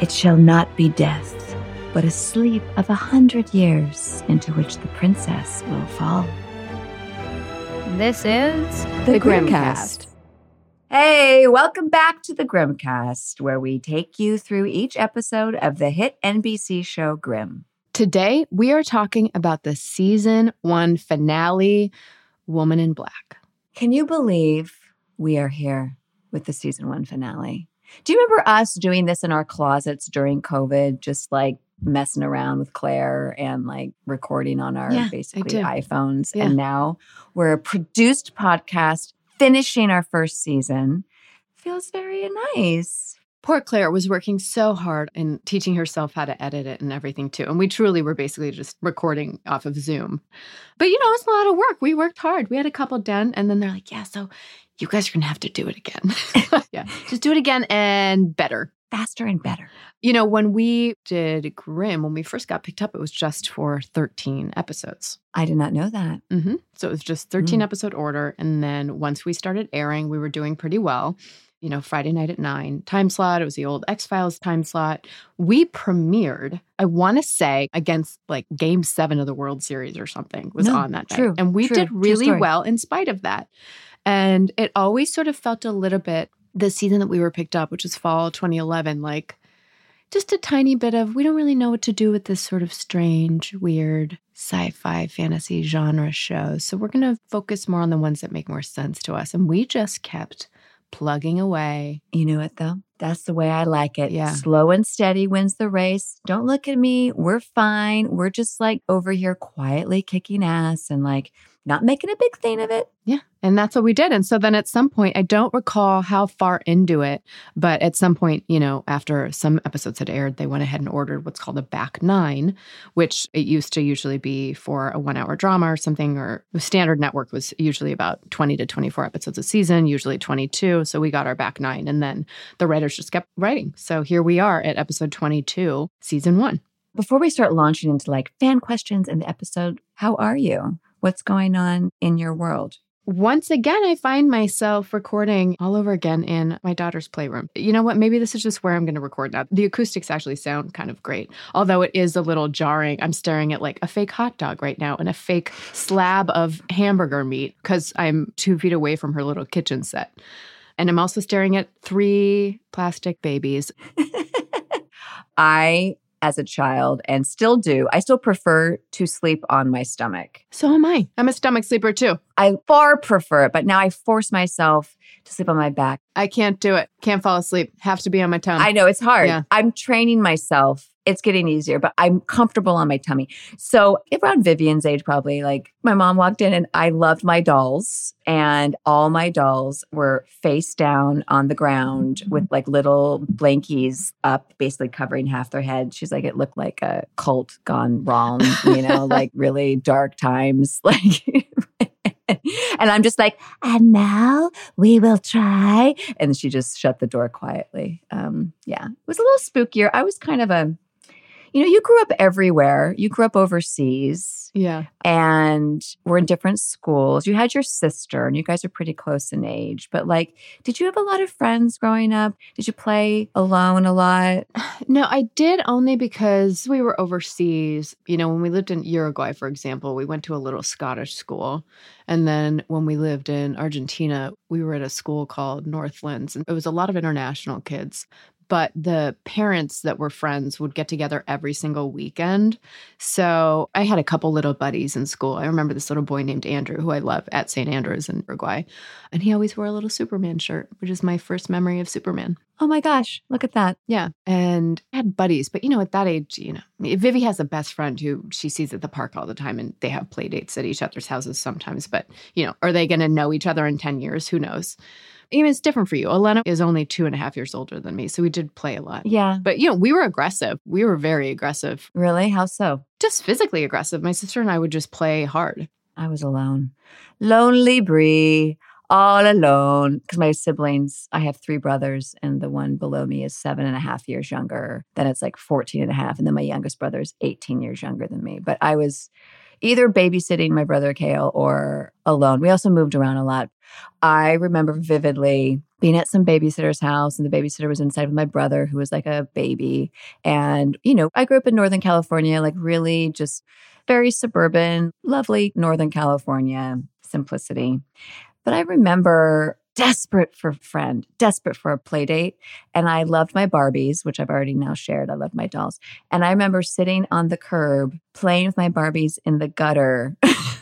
It shall not be death, but a sleep of a hundred years into which the princess will fall. This is The GrimmCast. Hey, welcome back to the GrimmCast, where we take you through each episode of the hit NBC show Grimm. Today, we are talking about the season one finale, Woman in Black. Can you believe we are here with the season one finale? Do you remember us doing this in our closets during COVID, just like messing around with Claire and like recording on our Yeah, basically iPhones? Yeah. And now we're a produced podcast finishing our first season. Feels very nice. Poor Claire was working so hard and teaching herself how to edit it and everything too. And we truly were basically just recording off of Zoom. But you know, it's a lot of work. We worked hard. We had a couple done, and then they're like, yeah, so you guys are going to have to do it again. yeah, just do it again and better. Faster and better. You know, when we did Grimm, when we first got picked up, it was just for 13 episodes. I did not know that. hmm So it was just 13 Mm. episode order. And then once we started airing, we were doing pretty well. You know, Friday night at nine time slot. It was the old X Files time slot. We premiered, I want to say, against like game seven of the World Series or something was No, on that true, night. And we true, did really well in spite of that. And it always sort of felt a little bit the season that we were picked up, which was fall 2011, like just a tiny bit of we don't really know what to do with this sort of strange, weird sci fi fantasy genre show. So we're going to focus more on the ones that make more sense to us. And we just kept plugging away. You know what though? That's the way I like it. Yeah. Slow and steady wins the race. Don't look at me. We're fine. We're just like over here quietly kicking ass and like not making a big thing of it. Yeah. And that's what we did. And so then at some point, I don't recall how far into it, but at some point, you know, after some episodes had aired, they went ahead and ordered what's called a back nine, which it used to usually be for a one hour drama or something, or the standard network was usually about 20 to 24 episodes a season, usually 22. So we got our back nine. And then the writers just kept writing. So here we are at episode 22, season one. Before we start launching into like fan questions in the episode, how are you? What's going on in your world? Once again, I find myself recording all over again in my daughter's playroom. You know what? Maybe this is just where I'm going to record now. The acoustics actually sound kind of great, although it is a little jarring. I'm staring at like a fake hot dog right now and a fake slab of hamburger meat because I'm two feet away from her little kitchen set. And I'm also staring at three plastic babies. I, as a child, and still do, I still prefer to sleep on my stomach. So am I. I'm a stomach sleeper too. I far prefer it, but now I force myself to sleep on my back. I can't do it. Can't fall asleep. Have to be on my tongue. I know it's hard. Yeah. I'm training myself. It's getting easier, but I'm comfortable on my tummy. So around Vivian's age, probably like my mom walked in and I loved my dolls and all my dolls were face down on the ground with like little blankies up, basically covering half their head. She's like, it looked like a cult gone wrong, you know, like really dark times. Like, and I'm just like, and now we will try. And she just shut the door quietly. Um, yeah, it was a little spookier. I was kind of a, you know, you grew up everywhere. You grew up overseas yeah. and were in different schools. You had your sister, and you guys are pretty close in age. But like, did you have a lot of friends growing up? Did you play alone a lot? No, I did only because we were overseas. You know, when we lived in Uruguay, for example, we went to a little Scottish school. And then when we lived in Argentina, we were at a school called Northlands. And it was a lot of international kids. But the parents that were friends would get together every single weekend. So I had a couple little buddies in school. I remember this little boy named Andrew, who I love at St. Andrews in Uruguay. And he always wore a little Superman shirt, which is my first memory of Superman. Oh my gosh, look at that. Yeah. And I had buddies, but you know, at that age, you know, Vivi has a best friend who she sees at the park all the time and they have play dates at each other's houses sometimes. But, you know, are they going to know each other in 10 years? Who knows? Even it's different for you. Elena is only two and a half years older than me. So we did play a lot. Yeah, But, you know, we were aggressive. We were very aggressive, really? How so? just physically aggressive. My sister and I would just play hard. I was alone. Lonely Bree, all alone. Because my siblings, I have three brothers, and the one below me is seven and a half years younger. Then it's like 14 and a half. And then my youngest brother is 18 years younger than me. But I was, either babysitting my brother Kale or alone. We also moved around a lot. I remember vividly being at some babysitter's house, and the babysitter was inside with my brother, who was like a baby. And, you know, I grew up in Northern California, like really just very suburban, lovely Northern California simplicity. But I remember desperate for a friend, desperate for a play date. And I loved my Barbies, which I've already now shared. I loved my dolls. And I remember sitting on the curb playing with my Barbies in the gutter.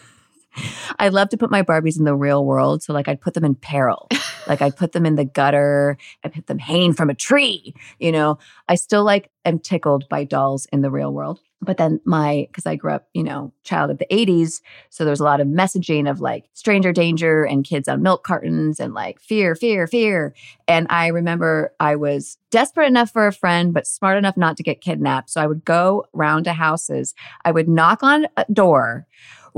I love to put my Barbies in the real world. So, like, I'd put them in peril. like, I'd put them in the gutter. I'd put them hanging from a tree. You know, I still like am tickled by dolls in the real world. But then my, because I grew up, you know, child of the 80s. So there was a lot of messaging of like stranger danger and kids on milk cartons and like fear, fear, fear. And I remember I was desperate enough for a friend, but smart enough not to get kidnapped. So I would go round to houses. I would knock on a door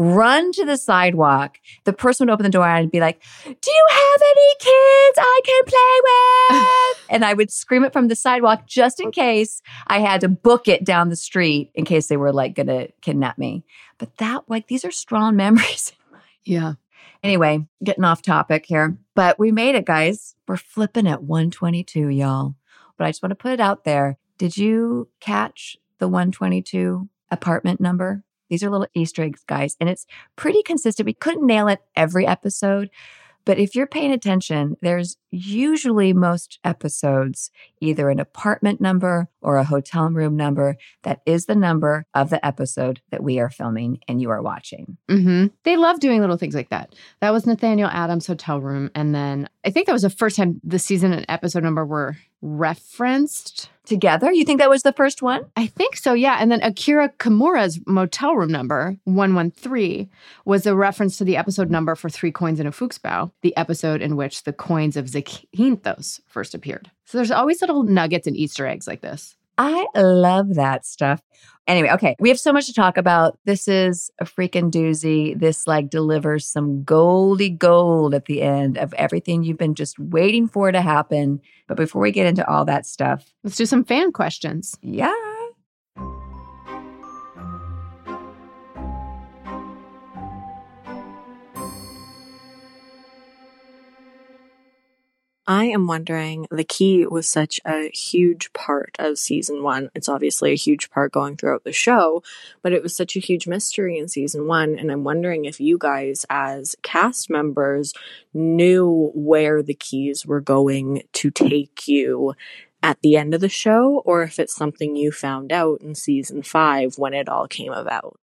run to the sidewalk. The person would open the door and I'd be like, Do you have any kids I can play with? and I would scream it from the sidewalk just in case I had to book it down the street in case they were like going to kidnap me. But that, like, these are strong memories. Yeah. Anyway, getting off topic here, but we made it, guys. We're flipping at 122, y'all. But I just want to put it out there. Did you catch the 122 apartment number? These are little Easter eggs, guys, and it's pretty consistent. We couldn't nail it every episode, but if you're paying attention, there's usually most episodes either an apartment number or a hotel room number that is the number of the episode that we are filming and you are watching. Mm-hmm. They love doing little things like that. That was Nathaniel Adams' hotel room. And then I think that was the first time the season and episode number were referenced together. You think that was the first one? I think so, yeah. And then Akira Kimura's motel room number, 113, was a reference to the episode number for Three Coins in a Fuchsbau, the episode in which the coins of Zakynthos first appeared. So there's always little nuggets and Easter eggs like this. I love that stuff. Anyway, okay, we have so much to talk about. This is a freaking doozy. This like delivers some goldy gold at the end of everything you've been just waiting for to happen. But before we get into all that stuff, let's do some fan questions. Yeah. I am wondering the key was such a huge part of season one. It's obviously a huge part going throughout the show, but it was such a huge mystery in season one. And I'm wondering if you guys, as cast members, knew where the keys were going to take you at the end of the show, or if it's something you found out in season five when it all came about.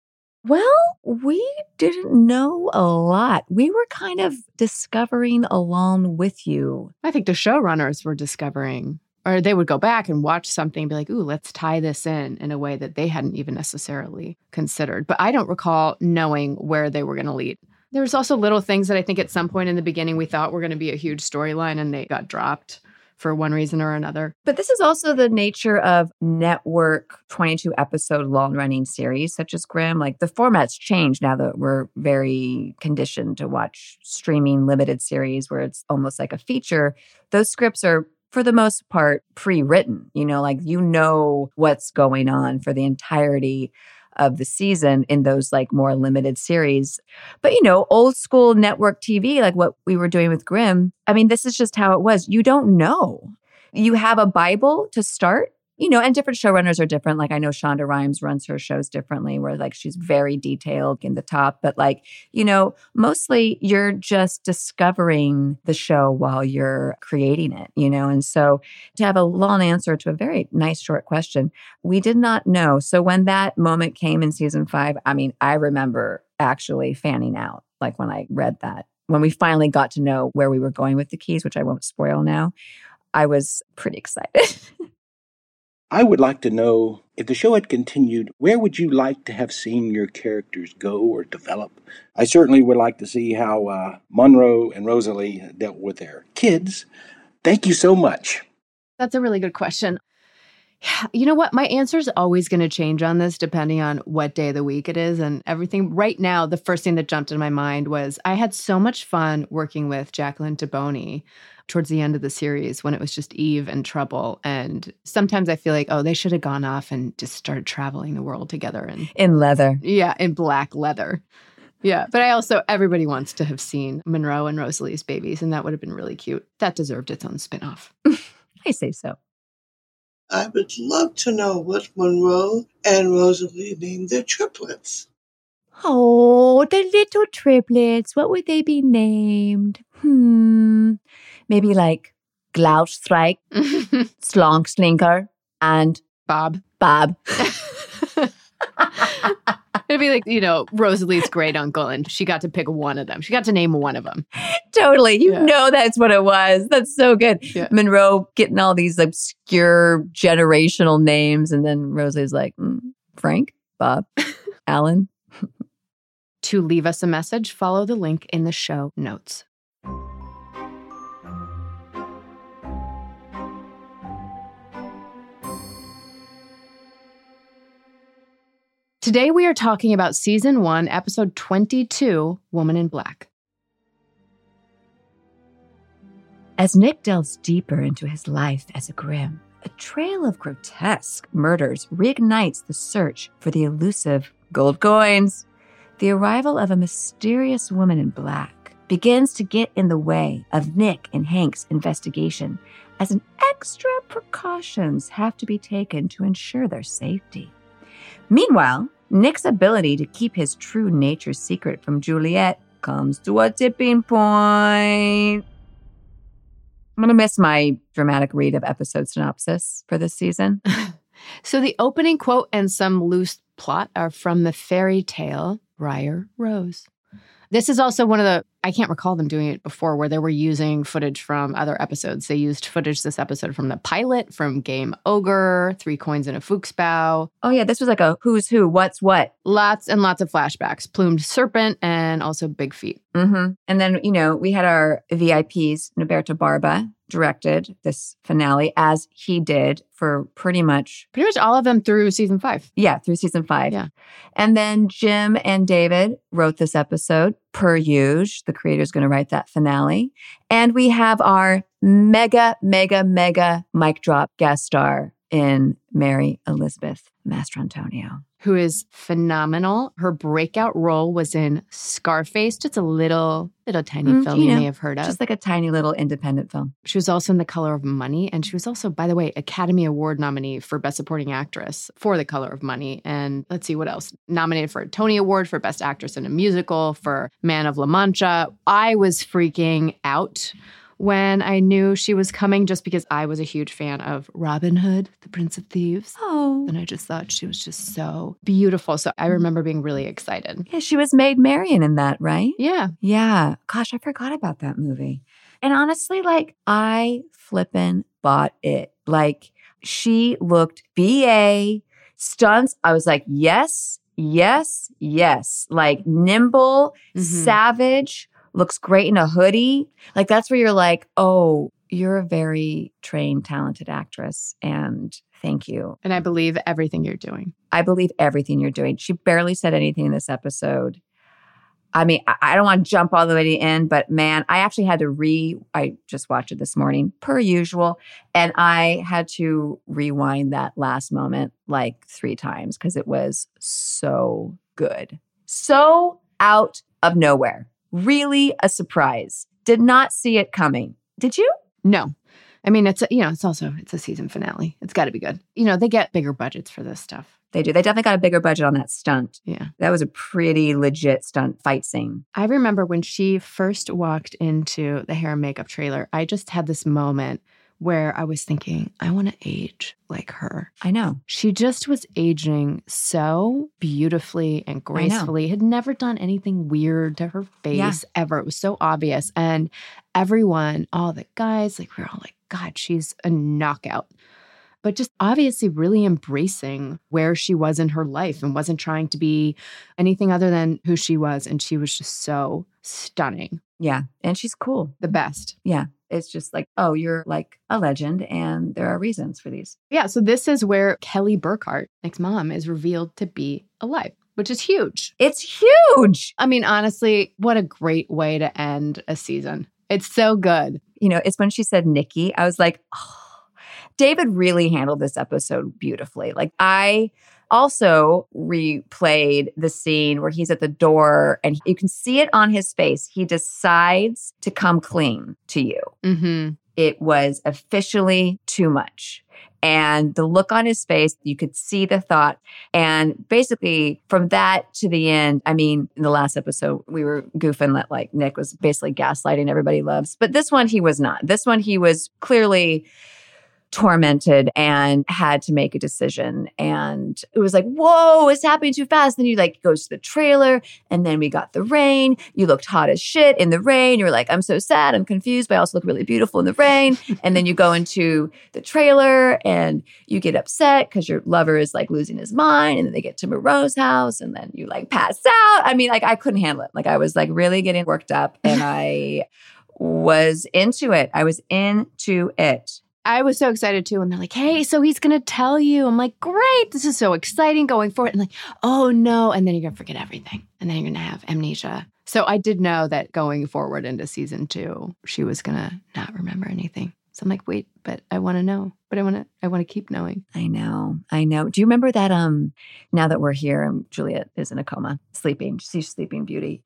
Well, we didn't know a lot. We were kind of discovering along with you. I think the showrunners were discovering, or they would go back and watch something and be like, ooh, let's tie this in in a way that they hadn't even necessarily considered. But I don't recall knowing where they were going to lead. There was also little things that I think at some point in the beginning we thought were going to be a huge storyline and they got dropped for one reason or another. But this is also the nature of network 22 episode long running series such as Grimm. Like the format's change now that we're very conditioned to watch streaming limited series where it's almost like a feature. Those scripts are for the most part pre-written you know like you know what's going on for the entirety of the season in those like more limited series. But you know, old school network TV, like what we were doing with Grimm, I mean, this is just how it was. You don't know. You have a Bible to start you know, and different showrunners are different. Like I know Shonda Rhimes runs her shows differently, where like she's very detailed in the top, but like, you know, mostly you're just discovering the show while you're creating it, you know? And so to have a long answer to a very nice short question, we did not know. So when that moment came in season five, I mean, I remember actually fanning out, like when I read that. When we finally got to know where we were going with the keys, which I won't spoil now, I was pretty excited. I would like to know if the show had continued, where would you like to have seen your characters go or develop? I certainly would like to see how uh, Monroe and Rosalie dealt with their kids. Thank you so much. That's a really good question. You know what? My answer is always going to change on this depending on what day of the week it is and everything. Right now, the first thing that jumped in my mind was I had so much fun working with Jacqueline Toboni towards the end of the series when it was just Eve and Trubel. And sometimes I feel like, oh, they should have gone off and just started traveling the world together and In leather. yeah, in black leather. Yeah, but I also everybody wants to have seen Monroe and Rosalie's babies, and that would have been really cute. That deserved its own spin-off. I say so. I would love to know what Monroe and Rosalie named their triplets. Oh, the little triplets. What would they be named? Hmm. Maybe like Gloustrike, Slongslinker, and Bob. Bob. It'd be like, you know, Rosalie's great uncle, and she got to pick one of them. She got to name one of them. totally. You Yeah. know that's what it was. That's so good. Yeah. Monroe getting all these obscure generational names. And then Rosalie's like, mm, Frank, Bob, Alan. To leave us a message, follow the link in the show notes. Today, we are talking about season one, episode 22 Woman in Black. As Nick delves deeper into his life as a Grimm, a trail of grotesque murders reignites the search for the elusive gold coins. The arrival of a mysterious woman in black begins to get in the way of Nick and Hank's investigation, as an extra precautions have to be taken to ensure their safety. Meanwhile, Nick's ability to keep his true nature secret from Juliet comes to a tipping point. I'm going to miss my dramatic read of episode synopsis for this season. So, the opening quote and some loose plot are from the fairy tale Briar Rose. This is also one of the, I can't recall them doing it before, where they were using footage from other episodes. They used footage this episode from the pilot, from Game Ogre, Three Coins in a Fuchsbau, Oh, yeah, this was like a who's who, what's what. lots and lots of flashbacks, Plumed Serpent, and also Big Feet. hmm And then, you know, we had our VIPs, Norberto Barba directed this finale as he did for pretty much, Pretty much all of them through season five. yeah, through season five. Yeah. And then Jim and David wrote this episode per usual. The creator's going to write that finale. And we have our mega, mega, mega mic drop guest star in Mary Elizabeth Mastrantonio. Who is phenomenal. Her breakout role was in Scarface, just a little, little tiny Mm, film you know, may have heard of. Just like a tiny little independent film. She was also in The Color of Money, and she was also, by the way, Academy Award nominee for Best Supporting Actress for The Color of Money. And let's see what else. Nominated for a Tony Award for Best Actress in a Musical for Man of La Mancha. I was freaking out when I knew she was coming just because I was a huge fan of Robin Hood, the Prince of Thieves. Oh. And I just thought she was just so beautiful. So I remember being really excited. Yeah, she was Maid Marian in that, right? Yeah. Yeah. Gosh, I forgot about that movie. And honestly, like, I flippin' bought it. Like, she looked BA stunts. I was like, yes, yes, yes. Like, nimble, Mhm. savage, looks great in a hoodie. Like, that's where you're like, oh, you're a very trained, talented actress. And thank you. And I believe everything you're doing. I believe everything you're doing. She barely said anything in this episode. I mean, I, I don't want to jump all the way to the end, but man, I actually had to re, I just watched it this morning, per usual. And I had to rewind that last moment like three times because it was so good. So out of nowhere. Really a surprise. Did not see it coming. Did you? No. I mean, it's a, you know, it's also it's a season finale. It's got to be good. You know, they get bigger budgets for this stuff. They do. They definitely got a bigger budget on that stunt. Yeah. That was a pretty legit stunt fight scene. I remember when she first walked into the hair and makeup trailer, I just had this moment where I was thinking, I want to age like her. I know. She just was aging so beautifully and gracefully. Had never done anything weird to her face Yeah. ever. It was so obvious. And everyone, all the guys, like we were all like, God, she's a knockout. But just obviously really embracing where she was in her life and wasn't trying to be anything other than who she was. And she was just so, stunning. Yeah. And she's cool. The best. Yeah. It's just like, oh, you're like a legend and there are reasons for these. Yeah. So this is where Kelly Burkhart, Nick's mom, is revealed to be alive, which is huge. It's huge. I mean, honestly, what a great way to end a season. It's so good. You know, it's when she said Nikki, I was like, oh, David really handled this episode beautifully. Like, I also replayed the scene where he's at the door and you can see it on his face. He decides to come clean to you. Mm-hmm. It was officially too much. And the look on his face, you could see the thought. And basically, from that to the end, I mean, in the last episode, we were goofing that like Nick was basically gaslighting everybody loves. But this one, he was not. This one, he was clearly tormented and had to make a decision. And it was like, whoa, it's happening too fast. Then you like goes to the trailer and then we got the rain. You looked hot as shit in the rain. You're like, I'm so sad. I'm confused, but I also look really beautiful in the rain. and then you go into the trailer and you get upset because your lover is like losing his mind. And then they get to Monroe's house and then you like pass out. I mean, like I couldn't handle it. Like I was like really getting worked up and I was into it. I was into it. I was so excited too. And they're like, hey, so he's going to tell you. I'm like, great. This is so exciting going forward. And like, oh no. And then you're going to forget everything. And then you're going to have amnesia. So I did know that going forward into season two, she was going to not remember anything. So I'm like, wait, but I want to know. But I want to I want to keep knowing. I know. I know. Do you remember that um now that we're here and Juliet is in a coma, sleeping. She's sleeping beauty.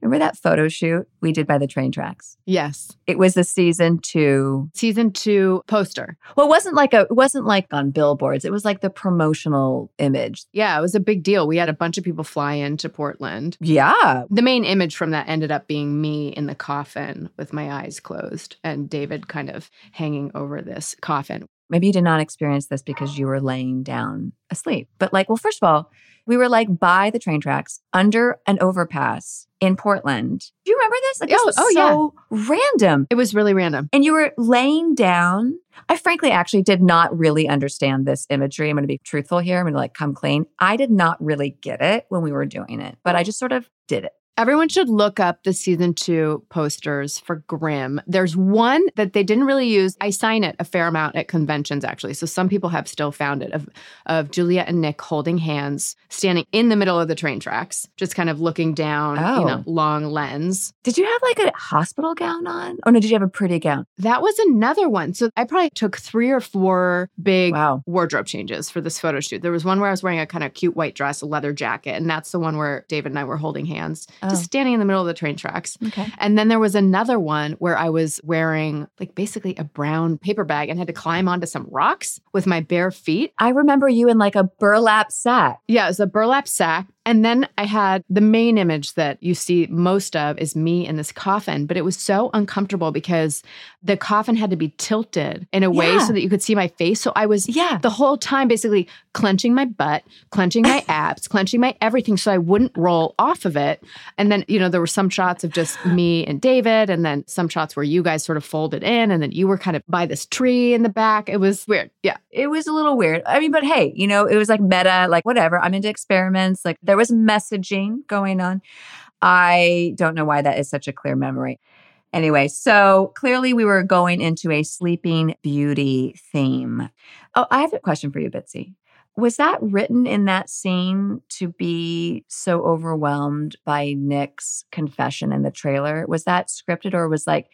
Remember that photo shoot we did by the train tracks? Yes. It was the season 2 Season 2 poster. Well, it wasn't like a it wasn't like on billboards. It was like the promotional image. Yeah, it was a big deal. We had a bunch of people fly into Portland. Yeah. The main image from that ended up being me in the coffin with my eyes closed and David kind of hanging over this coffin. Maybe you did not experience this because you were laying down asleep. But like, well, first of all, we were like by the train tracks under an overpass in Portland. Do you remember this? Like, this Oh, was oh, so random. It was really random. And you were laying down. I frankly actually did not really understand this imagery. I'm going to be truthful here. I'm going to like come clean. I did not really get it when we were doing it, but I just sort of did it. Everyone should look up the season two posters for Grimm. There's one that they didn't really use. I sign it a fair amount at conventions, actually. So some people have still found it of, of Juliet and Nick holding hands, standing in the middle of the train tracks, just kind of looking down, Oh. you know, oh. long lens. Did you have like a hospital gown on? Or no, did you have a pretty gown? That was another one. So I probably took three or four big Wow. wardrobe changes for this photo shoot. There was one where I was wearing a kind of cute white dress, a leather jacket, and that's the one where David and I were holding hands, Oh. just standing in the middle of the train tracks. Okay. And then there was another one where I was wearing like basically a brown paper bag and had to climb onto some rocks with my bare feet. I remember you in like a burlap sack. Yeah, it was a burlap sack. And then I had the main image that you see most of is me in this coffin, but it was so uncomfortable because the coffin had to be tilted in a way Yeah. so that you could see my face. So I was Yeah. the whole time basically clenching my butt, clenching my abs, clenching my everything so I wouldn't roll off of it. And then, you know, there were some shots of just me and David, and then some shots where you guys sort of folded in, and then you were kind of by this tree in the back. It was weird. Yeah. It was a little weird. I mean, but hey, you know, it was like meta, like whatever. I'm into experiments. Like there was messaging going on. I don't know why that is such a clear memory. Anyway, so clearly we were going into a sleeping beauty theme. Oh, I have a question for you, Bitsie. Was that written in that scene to be so overwhelmed by Nick's confession in the trailer? Was that scripted or was like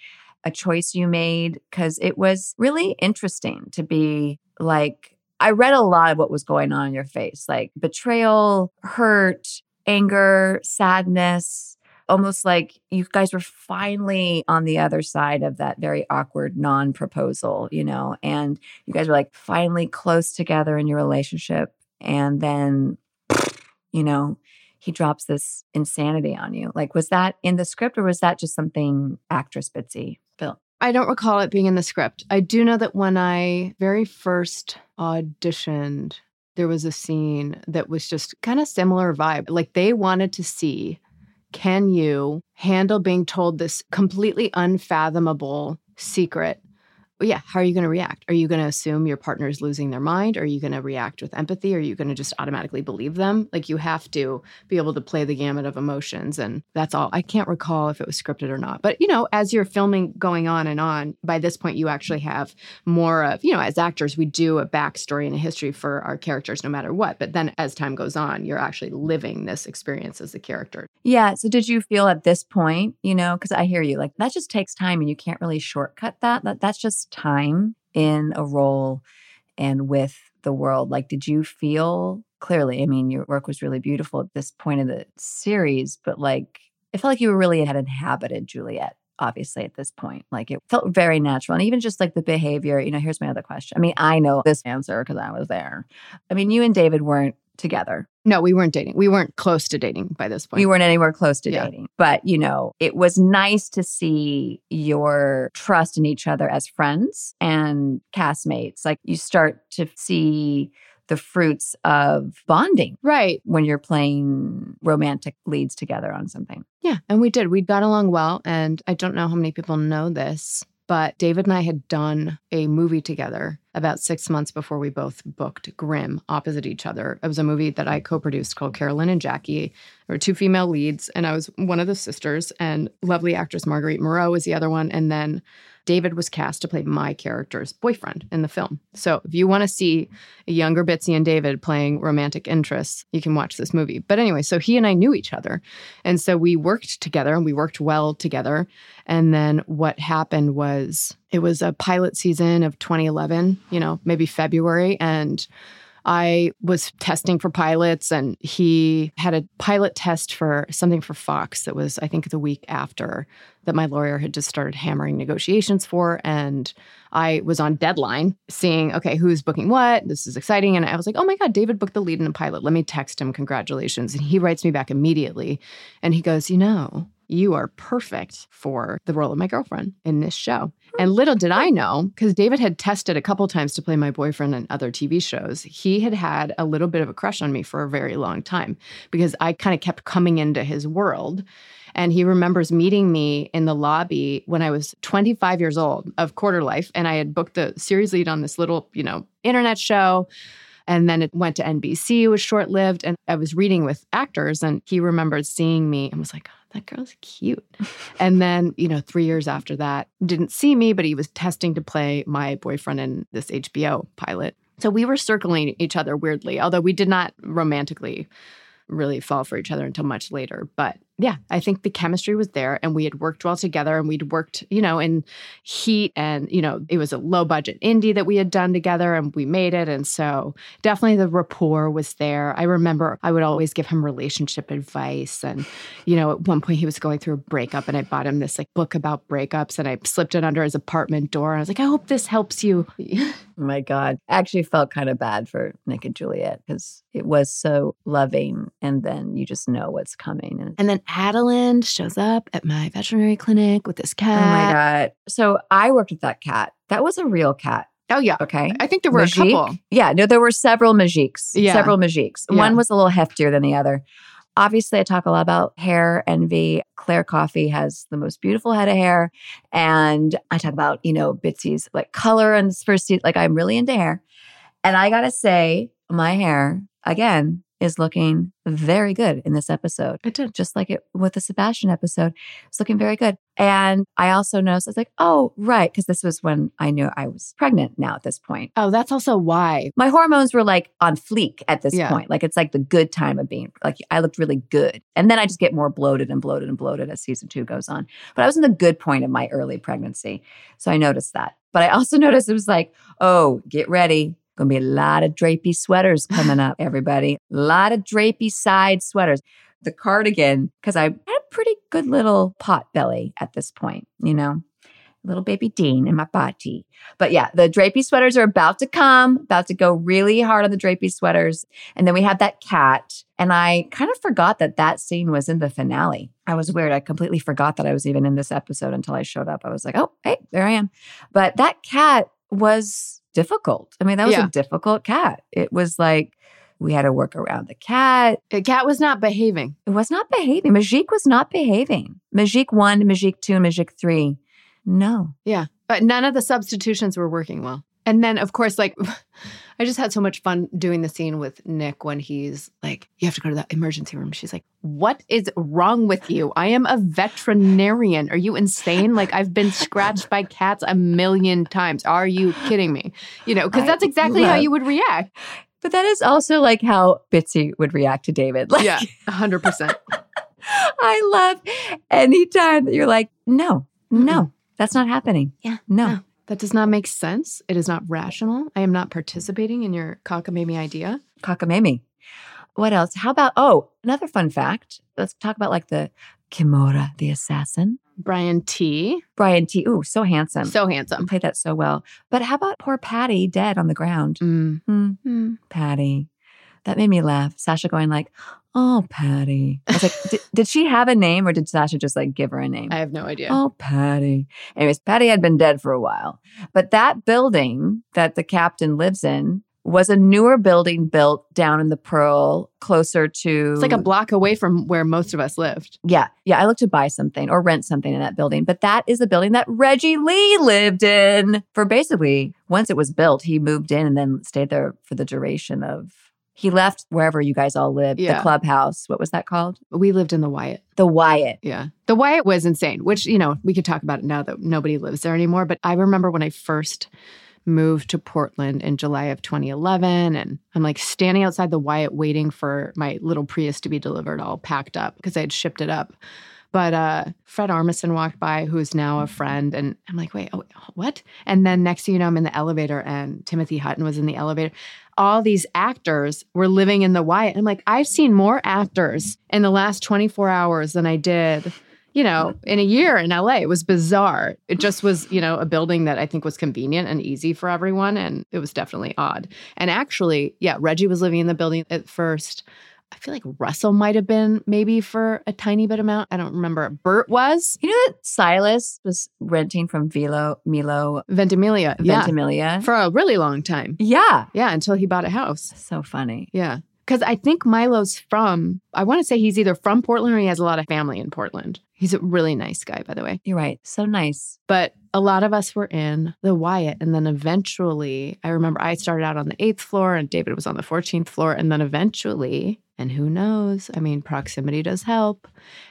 a choice you made? Because it was really interesting to be like, I read a lot of what was going on in your face like betrayal, hurt, anger, sadness, almost like you guys were finally on the other side of that very awkward non proposal, you know, and you guys were like finally close together in your relationship. And then, you know, he drops this insanity on you. Like, was that in the script or was that just something actress Bitsie built? I don't recall it being in the script. I do know that when I very first auditioned, there was a scene that was just kind of similar vibe. Like they wanted to see can you handle being told this completely unfathomable secret yeah, how are you going to react? Are you going to assume your partner is losing their mind? Are you going to react with empathy? Are you going to just automatically believe them? Like you have to be able to play the gamut of emotions. And that's all. I can't recall if it was scripted or not. But, you know, as you're filming going on and on, by this point, you actually have more of, you know, as actors, we do a backstory and a history for our characters no matter what. But then as time goes on, you're actually living this experience as a character. Yeah. So did you feel at this point, you know, because I hear you, like that just takes time and you can't really shortcut that. that that's just time in a role and with the world. Like, did you feel clearly? I mean, your work was really beautiful at this point of the series, but like, it felt like you really had inhabited Juliet obviously at this point. Like it felt very natural. And even just like the behavior, you know, here's my other question. I mean, I know this answer because I was there. I mean, you and David weren't together. No, we weren't dating. We weren't close to dating by this point. We weren't anywhere close to Yeah. dating. But, you know, it was nice to see your trust in each other as friends and castmates. Like you start to see the fruits of bonding right. when you're playing romantic leads together on something. Yeah, and we did. We got along well. And I don't know how many people know this, but David and I had done a movie together about six months before we both booked Grimm opposite each other. It was a movie that I co produced called Caroline and Jackie. There were two female leads, and I was one of the sisters, and lovely actress Marguerite Moreau was the other one. And then David was cast to play my character's boyfriend in the film. So if you want to see a younger Bitsie and David playing romantic interests, you can watch this movie. But anyway, so he and I knew each other. And so we worked together and we worked well together. And then what happened was it was a pilot season of 2011, you know, maybe February. And I was testing for pilots, and he had a pilot test for something for Fox that was, I think, the week after that my lawyer had just started hammering negotiations for. And I was on deadline seeing, okay, who's booking what? This is exciting. And I was like, oh my God, David booked the lead in a pilot. Let me text him, congratulations. And he writes me back immediately. And he goes, you know, you are perfect for the role of my girlfriend in this show. And little did I know, because David had tested a couple times to play my boyfriend in other TV shows, he had had a little bit of a crush on me for a very long time because I kind of kept coming into his world. And he remembers meeting me in the lobby when I was 25 years old of Quarter Life. And I had booked the series lead on this little, you know, internet show. And then it went to NBC, was short lived. And I was reading with actors, and he remembered seeing me and was like, that girl's cute. and then, you know, three years after that, didn't see me, but he was testing to play my boyfriend in this HBO pilot. So we were circling each other weirdly, although we did not romantically really fall for each other until much later. But yeah, I think the chemistry was there and we had worked well together and we'd worked, you know, in heat and, you know, it was a low budget indie that we had done together and we made it. And so definitely the rapport was there. I remember I would always give him relationship advice. And, you know, at one point he was going through a breakup and I bought him this like book about breakups and I slipped it under his apartment door. And I was like, I hope this helps you. Oh my God. I actually felt kind of bad for Nick and Juliet because it was so loving. And then you just know what's coming. And And then Adalind shows up at my veterinary clinic with this cat. oh my. God. So I worked with that cat. That was a real cat. Oh, yeah. Okay. I think there were a couple. Yeah, no, there were several Majiks. Yeah. Several Majiks. Yeah. One was a little heftier than the other. Obviously, I talk a lot about hair envy. Claire Coffee has the most beautiful head of hair. And I talk about, you know, Bitsie's like color and this first seat. Like, I'm really into hair. And I got to say, my hair, again, is looking very good in this episode. It did. Just like it with the Sebastian episode. It's looking very good. And I also noticed, I was like, oh, right. Because this was when I knew I was pregnant now at this point Oh, that's also why. my hormones were like on fleek at this Yeah. point. Like it's like the good time of being like I looked really good. And then I just get more bloated and bloated and bloated as season two goes on. But I was in the good point of my early pregnancy. So I noticed that. But I also noticed it was like, oh, get ready. Gonna be a lot of drapey sweaters coming up, everybody. A lot of drapey side sweaters. The cardigan, because I had a pretty good little pot belly at this point, you know little baby Dean in my body. But yeah, the drapey sweaters are about to come, about to go really hard on the drapey sweaters. And then we have that cat. And I kind of forgot that that scene was in the finale. I was weird. I completely forgot that I was even in this episode until I showed up. I was like, oh, hey, there I am. But that cat was difficult. I mean, that was Yeah. a difficult cat. It was like, we had to work around the cat. The cat was not behaving. It was not behaving. Majik was not behaving. Majik one, Majik two, Majik three. No. Yeah. But none of the substitutions were working well. And then, of course, like I just had so much fun doing the scene with Nick when he's like, You have to go to the emergency room. She's like, What is wrong with you? I am a veterinarian. Are you insane? Like, I've been scratched by cats a million times. Are you kidding me? You know, because that's exactly how you would react. But that is also like how Bitsie would react to David. Like, Yeah, 100%. I love anytime that you're like, no, no, that's not happening. Yeah, No. no. That does not make sense. It is not rational. I am not participating in your cockamamie idea. Cockamamie. What else? How about, oh, another fun fact. Let's talk about like the Kimura, the assassin. Brian T. Brian T. Ooh, so handsome. So handsome. played that so well. But how about poor Patty dead on the ground? Mm. Hmm, Mm. Patty. That made me laugh. Sasha going like, oh, Patty. I was like, did, did she have a name or did Sasha just like give her a name? I have no idea. Oh, Patty. Anyways, Patty had been dead for a while. But that building that the captain lives in was a newer building built down in the Pearl, closer to. It's like a block away from where most of us lived. Yeah. Yeah. I looked to buy something or rent something in that building. But that is the building that Reggie Lee lived in for basically once it was built, he moved in and then stayed there for the duration of. He left wherever you guys all lived, the clubhouse. What was that called? We lived in the Wyatt. The Wyatt. Yeah. The Wyatt was insane, which, you know, we could talk about it now that nobody lives there anymore. But I remember when I first moved to Portland in July of 2011, and I'm like standing outside the Wyatt waiting for my little Prius to be delivered, all packed up because I had shipped it up. But uh, Fred Armisen walked by, who's now a friend, and I'm like, wait, oh, what? And then next thing you know, I'm in the elevator, and Timothy Hutton was in the elevator. All these actors were living in the Wyatt. I'm like, I've seen more actors in the last 24 hours than I did you know, in a year in LA. It was bizarre. It just was, you know, a building that I think was convenient and easy for everyone. And it was definitely odd. And actually, yeah, Reggie was living in the building at first. I feel like Russell might have been maybe for a tiny bit amount. I don't remember. Bert was. You know that Silas was renting from Vilo, Milo Ventimiglia. Yeah. Ventimiglia? For a really long time. yeah. Yeah. Until he bought a house. So funny. Yeah. Because I think Milo's from, I want to say he's either from Portland or he has a lot of family in Portland. He's a really nice guy, by the way. You're right. So nice. but a lot of us were in the Wyatt. And then eventually, I remember I started out on the eighth floor and David was on the 14th floor. And then eventually, and who knows? I mean, proximity does help.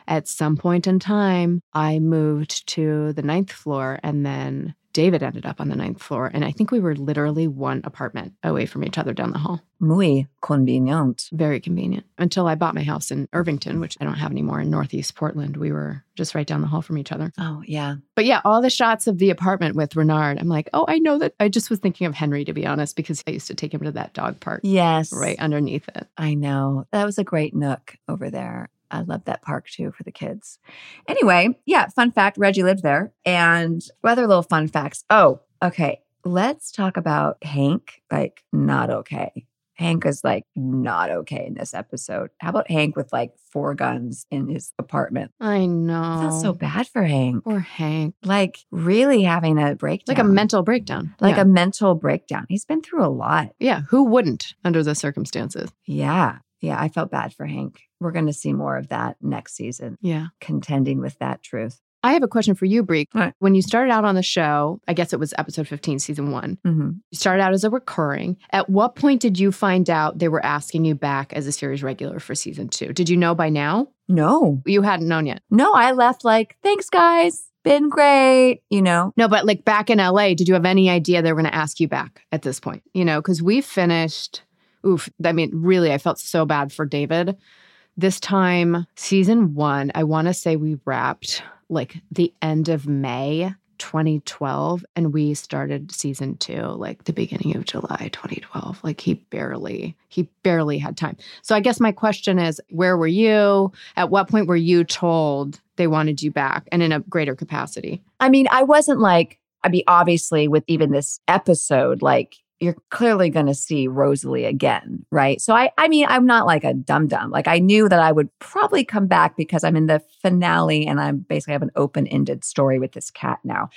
At some point in time, I moved to the ninth floor and then David ended up on the ninth floor. And I think we were literally one apartment away from each other down the hall. Muy convenient. Very convenient until I bought my house in Irvington, which I don't have anymore in Northeast Portland. We were just right down the hall from each other. Oh, yeah. But yeah, all the shots of the apartment with Renard, I'm like, oh, I know that. I just was thinking of Henry, to be honest, because I used to take him to that dog park Yes. right underneath it. I know. That was a great nook over there. I love that park too for the kids. Anyway, yeah, fun fact Reggie lived there. And other little fun facts. Oh, okay. Let's talk about Hank. Like, not okay. Hank is like not okay in this episode. How about Hank with like four guns in his apartment? I I know. feel so bad for Hank. Poor Hank. Like, really having a breakdown. Like a mental breakdown. like yeah. a mental breakdown. He's been through a lot. yeah. Who wouldn't under the circumstances? Yeah. Yeah. I felt bad for Hank. We're going to see more of that next season, Yeah. contending with that truth. I have a question for you, Bree. Right. When you started out on the show, I guess it was episode 15, season one, hmm you started out as a recurring. At what point did you find out they were asking you back as a series regular for season two? Did you know by now? No, You hadn't known yet. no, I left like, thanks, guys. Been great. You know, No, but like back in LA, did you have any idea they were going to ask you back at this point? You know, because we finished, oof, I mean, really, I felt so bad for David. This time, season one, I want to say we wrapped like the end of May 2012, and we started season two like the beginning of July 2012. Like he barely, he barely had time. So I guess my question is where were you? At what point were you told they wanted you back and in a greater capacity? I mean, I wasn't like, I mean, obviously, with even this episode, like, you're clearly going to see Rosalie again, right? So I, I mean, I'm not like a dum dum. Like I knew that I would probably come back because I'm in the finale and I'm basically have an open ended story with this cat now.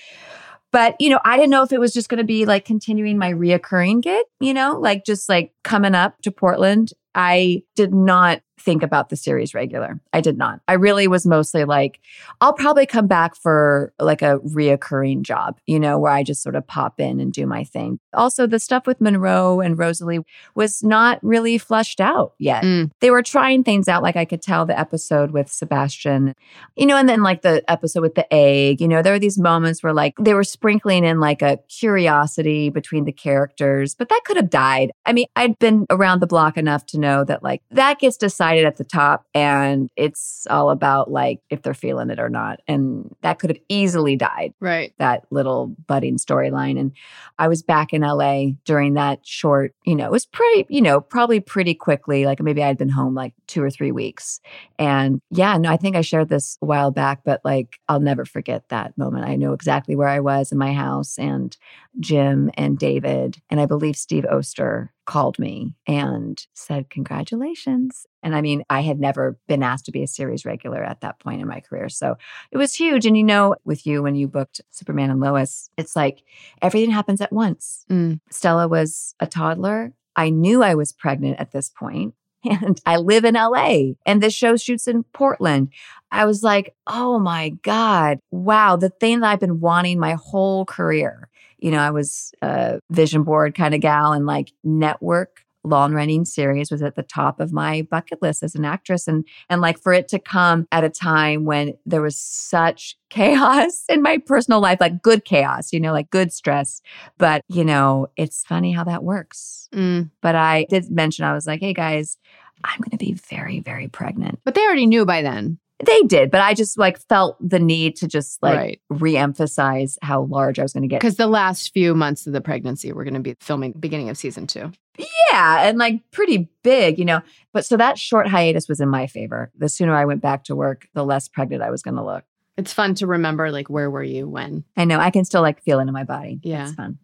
But you know, I didn't know if it was just going to be like continuing my reoccurring gig, you know, like just like coming up to Portland I did not think about the series regular. I did not. I really was mostly like, I'll probably come back for like a reoccurring job, you know, where I just sort of pop in and do my thing. Also, the stuff with Monroe and Rosalie was not really fleshed out yet. Mm. They were trying things out. Like I could tell the episode with Sebastian, you know, and then like the episode with the egg, you know, there were these moments where like they were sprinkling in like a curiosity between the characters, but that could have died. I mean, I'd been around the block enough to know that like that gets decided at the top and it's all about like if they're feeling it or not. And that could have easily died Right. that little budding storyline. And I was back in LA during that short, you know, it was pretty, you know, probably pretty quickly. Like maybe I'd been home like two or three weeks. And yeah, no, I think I shared this a while back, but like I'll never forget that moment. I know exactly where I was in my house and Jim and David, and I believe Steve Oster called me and said, Congratulations. And I mean, I had never been asked to be a series regular at that point in my career. So it was huge. And you know, with you, when you booked Superman and Lois, it's like everything happens at once. Mm. Stella was a toddler. I knew I was pregnant at this point, And I live in LA and this show shoots in Portland. I was like, oh my God, wow, the thing that I've been wanting my whole career. You know, I was a vision board kind of gal and like network long running series was at the top of my bucket list as an actress and and like for it to come at a time when there was such chaos in my personal life like good chaos you know like good stress but you know it's funny how that works Mm. but i did mention i was like hey guys i'm going to be very very pregnant But they already knew by then. They did but i just like felt the need to just like Right. re-emphasize how large i was going to get Because the last few months of the pregnancy, we're going to be filming beginning of season two. Yeah, and like pretty big, you know. But so that short hiatus was in my favor. The sooner I went back to work, the less pregnant I was going to look. It's fun to remember, like, where were you when? I know I can still like feel it in my body. Yeah. It's fun.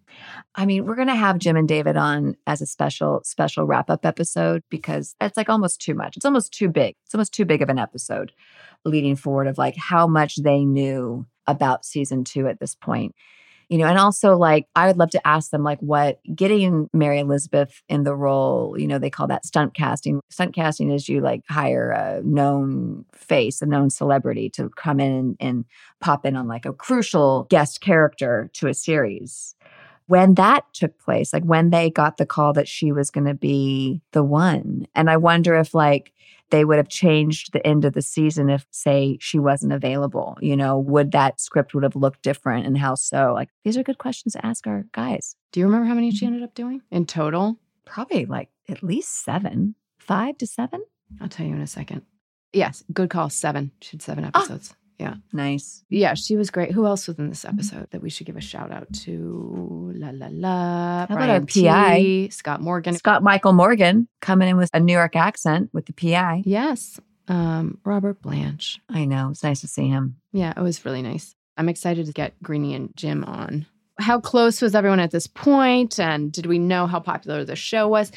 I mean, we're going to have Jim and David on as a special, special wrap up episode because it's like almost too much. It's almost too big. It's almost too big of an episode leading forward of like how much they knew about season two at this point. You know, and also like I would love to ask them like what getting Mary Elizabeth in the role, you know, they call that stunt casting. Stunt casting is you like hire a known face, a known celebrity to come in and, pop in on like a crucial guest character to a series. When that took place, like when they got the call that she was going to be the one. And I wonder if like they would have changed the end of the season if say she wasn't available, you know, would that script would have looked different and how so? Like these are good questions to ask our guys. Do you remember how many she ended up doing in total? Probably like at least 7, 5 to 7. I'll tell you in a second. Yes, good call. Seven. She had seven Ah. Episodes. Nice. Yeah, she was great. Who else was in this episode that we should give a shout out to? La la la. How about our Brian PI? T, Scott Morgan. Scott Michael Morgan coming in with a New York accent with the PI. Yes. Um, Robert Blanche. I know. It's nice to see him. Yeah, it was really nice. I'm excited to get Greenie and Jim on. How close was everyone at this point? And did we know how popular the show was?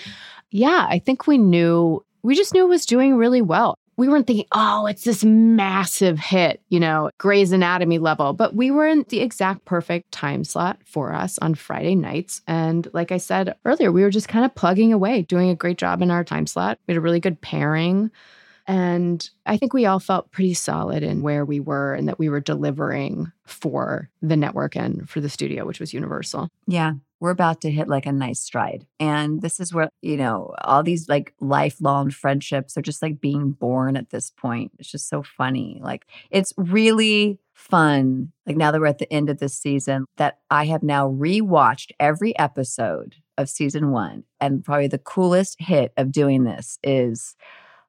Yeah, I think we knew. We just knew it was doing really well. We weren't thinking, oh, it's this massive hit, you know, Grey's Anatomy level, but we were in the exact perfect time slot for us on Friday nights. And like I said earlier, we were just kind of plugging away, doing a great job in our time slot. We had a really good pairing. And I think we all felt pretty solid in where we were and that we were delivering for the network and for the studio, which was Universal. Yeah. We're about to hit like a nice stride. And this is where, you know, all these like lifelong friendships are just like being born at this point. It's just so funny. Like it's really fun. Like now that we're at the end of this season, that I have now rewatched every episode of season one. And probably the coolest hit of doing this is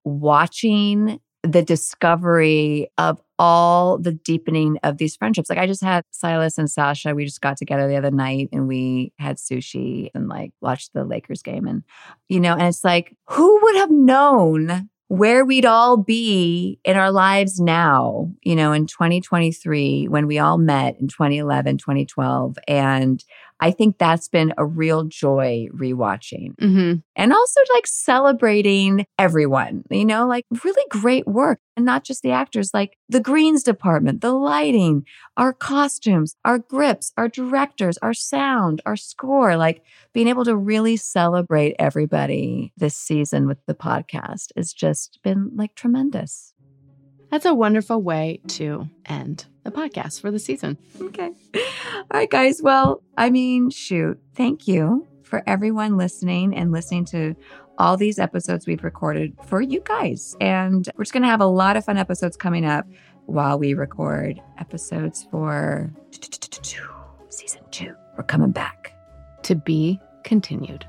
watching the discovery of all the deepening of these friendships. Like I just had Silas and Sasha, we just got together the other night and we had sushi and like watched the Lakers game. And, you know, and it's like, who would have known where we'd all be in our lives now, you know, in 2023 when we all met in 2011, 2012. And I think that's been a real joy rewatching. Mm-hmm. And also like celebrating everyone, you know, like really great work. And not just the actors, like the greens department, the lighting, our costumes, our grips, our directors, our sound, our score, like being able to really celebrate everybody this season with the podcast has just been like tremendous. That's a wonderful way to end the podcast for the season. Okay. All right, guys. Well, I mean, shoot. Thank you for everyone listening and listening to all these episodes we've recorded for you guys. And we're just going to have a lot of fun episodes coming up while we record episodes for season two. We're coming back. To be continued.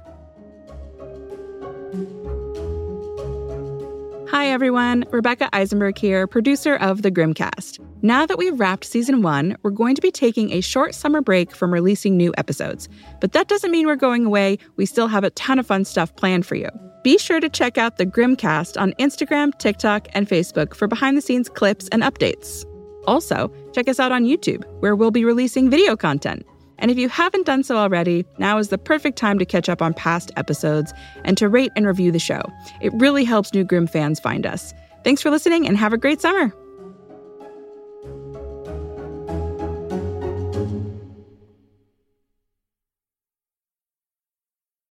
Hi, everyone. Rebecca Eisenberg here, producer of The GrimmCast. Now that we've wrapped season one, we're going to be taking a short summer break from releasing new episodes. But that doesn't mean we're going away. We still have a ton of fun stuff planned for you. Be sure to check out The GrimmCast on Instagram, TikTok, and Facebook for behind the scenes clips and updates. Also, check us out on YouTube, where we'll be releasing video content. And if you haven't done so already, now is the perfect time to catch up on past episodes and to rate and review the show. It really helps new Grimm fans find us. Thanks for listening and have a great summer.